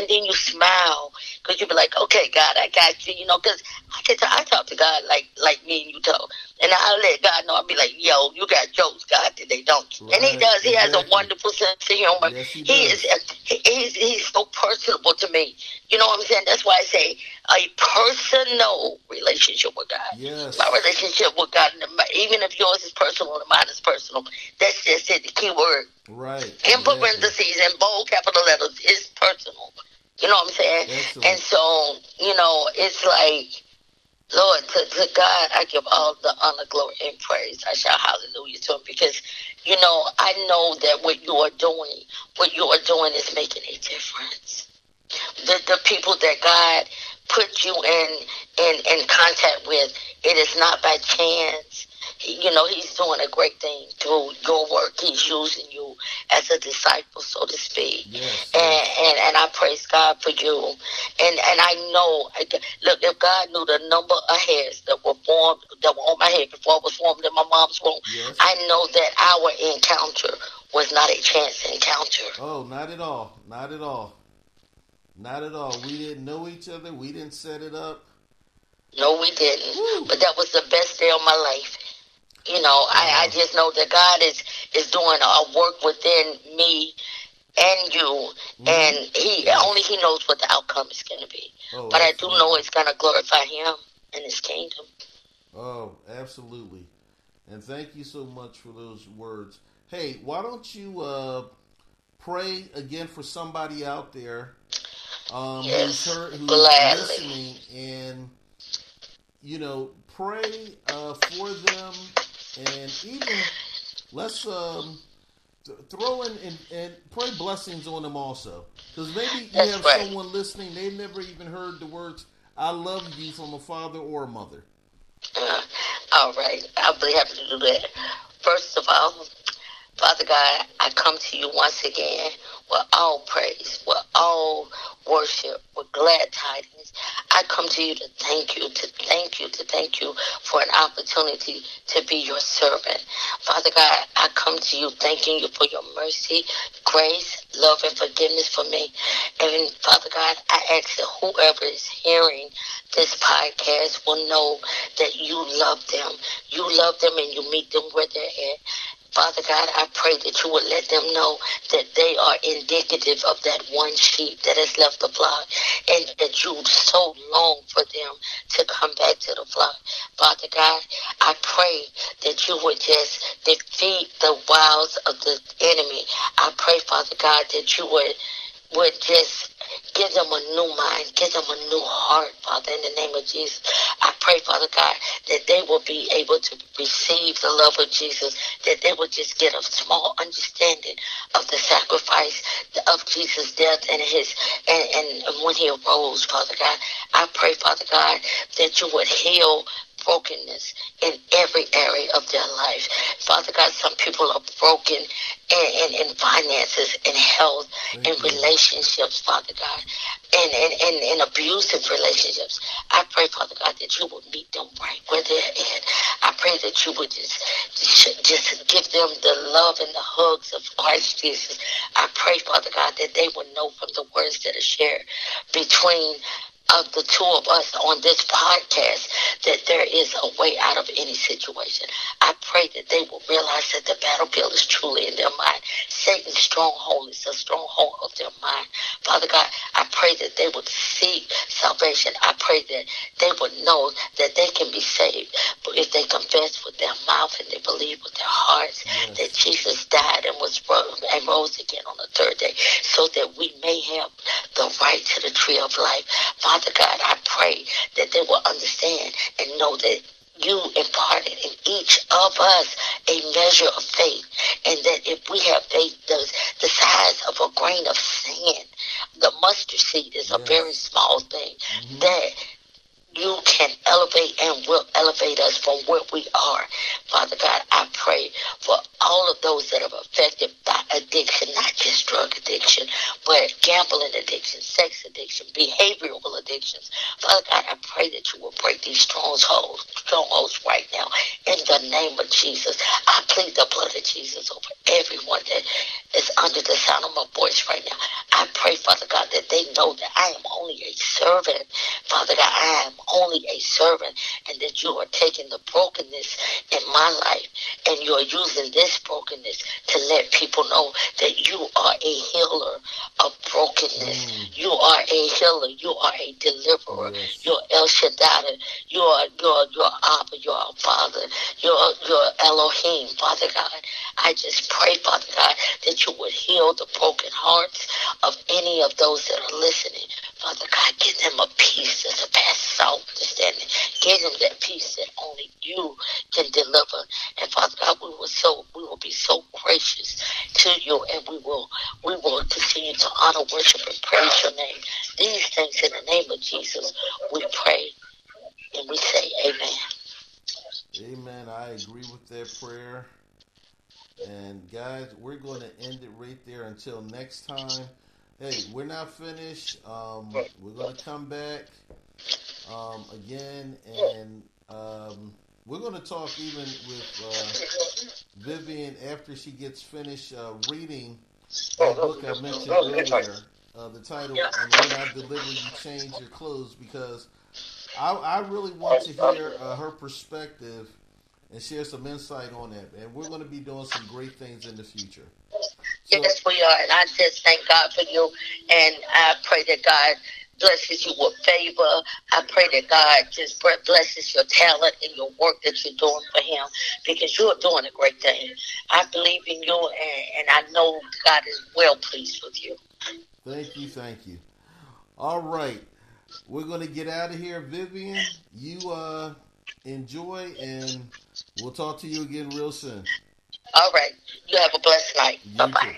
and then you smile because you be like, okay, God, I got you, you know, because I can I talk to God like like me and you talk, and I let God know. I'll be like, yo, you got jokes, God, that they don't, right. and He does. He exactly. has a wonderful sense of humor. Yes, he, he is he, he's he's so personable to me. You know what I'm saying? That's why I say a personal relationship with God. Yes. My relationship with God, even if yours is personal and mine is personal, that's just it. The key word. Right. In exactly. parentheses and bold capital letters is personal. You know what I'm saying? Excellent. And so, you know, it's like, Lord, to, to God, I give all the honor, glory, and praise. I shout hallelujah to Him because, you know, I know that what you are doing, what you are doing is making a difference. The, the people that God put you in, in, in contact with, it is not by chance you know, he's doing a great thing through your work. He's using you as a disciple, so to speak. Yes, and, and and I praise God for you. And and I know, look, if God knew the number of hairs that were formed, that were on my head before I was formed in my mom's womb, yes. I know that our encounter was not a chance encounter. Oh, not at all. Not at all. Not at all. We didn't know each other. We didn't set it up. No, we didn't. Woo. But that was the best day of my life. You know, I, I just know that God is is doing a work within me and you, mm-hmm. and He only He knows what the outcome is going to be. Oh, but. I do know it's going to glorify Him and His kingdom. Oh, absolutely! And thank you so much for those words. Hey, why don't you uh, pray again for somebody out there um, yes, who's, heard, who's listening, and you know, pray uh, for them and even let's um, th- throw in and, and, pray blessings on them also, because maybe you That's have right. someone listening they never even heard the words "I love you" from a father or a mother. Uh, all right, I'll be happy to do that. First of all, Father God, I come to you once again with all praise, with all worship, with glad tidings. I come to you to thank you, to thank you, to thank you for an opportunity to be your servant. Father God, I come to you thanking you for your mercy, grace, love, and forgiveness for me. And Father God, I ask that whoever is hearing this podcast will know that you love them. You love them and you meet them where they're at. Father God, I pray that you would let them know that they are indicative of that one sheep that has left the flock and that you so long for them to come back to the flock. Father God, I pray that you would just defeat the wiles of the enemy. I pray, Father God, that you would would just give them a new mind, give them a new heart, Father, in the name of Jesus. I pray, Father God, that they will be able to receive the love of Jesus, that they will just get a small understanding of the sacrifice of Jesus' death and his and, and when he arose, Father God. I pray, Father God, that you would heal brokenness in every area of their life. Father God, some people are broken in, in, in finances, in health, Thank in you. relationships, Father God, and in, in, in abusive relationships. I pray, Father God, that you would meet them right where they're at. I pray that you would just, just give them the love and the hugs of Christ Jesus. I pray, Father God, that they would know from the words that are shared between of the two of us on this podcast that there is a way out of any situation. I pray that they will realize that the battlefield is truly in their mind. Satan's stronghold is a stronghold of their mind. Father God, I pray that they would seek salvation. I pray that they would know that they can be saved. But if they confess with their mouth and they believe with their hearts yes. that Jesus died and was and rose again on the third day, so that we may have the right to the tree of life. Father Father God, I pray that they will understand and know that you imparted in each of us a measure of faith, and that if we have faith the, the size of a grain of sand, the mustard seed is a very small thing, mm-hmm. that you can elevate and will elevate us from where we are. Father God, I pray for all of those that are affected by addiction, not just drug addiction, but gambling addiction, sex addiction, behavioral addictions. Father God, I pray that you will break these strongholds, strongholds right now in the name of Jesus. I plead the blood of Jesus over everyone that is under the sound of my voice right now. I pray, Father God, that they know that I am only a servant. Father God, I am only a servant, and that you are taking the brokenness in my life and you are using this brokenness to let people know that you are a healer Mm. You are a healer. You are a deliverer. Yes. You're El Shaddai. You are you're, you're Abba. You're Father. You're, you're Elohim, Father God. I just pray, Father God, that you would heal the broken hearts of any of those that are listening. Father God, give them a peace that surpasses all understanding. Give them that peace that only you can deliver. And Father God, we will so we will be so gracious to you, and we will we will continue to honor, worship, and praise your name. These things in the name of Jesus, we pray and we say, Amen. Amen. I agree with that prayer. And guys, we're going to end it right there until next time. Hey, we're not finished. Um, we're going to come back um, again, and um, we're going to talk even with uh, Vivian after she gets finished uh, reading the book I mentioned earlier. Uh, the title, and when I deliver, you change your clothes, because I, I really want to hear uh, her perspective and share some insight on that. And we're going to be doing some great things in the future. Yes, we are. And I just thank God for you. And I pray that God blesses you with favor. I pray that God just blesses your talent and your work that you're doing for Him because you're doing a great thing. I believe in you, and, and I know God is well pleased with you. Thank you, thank you. All right, we're going to get out of here, Vivian. You uh, enjoy, and we'll talk to you again real soon. All right. You have a blessed night. Bye bye.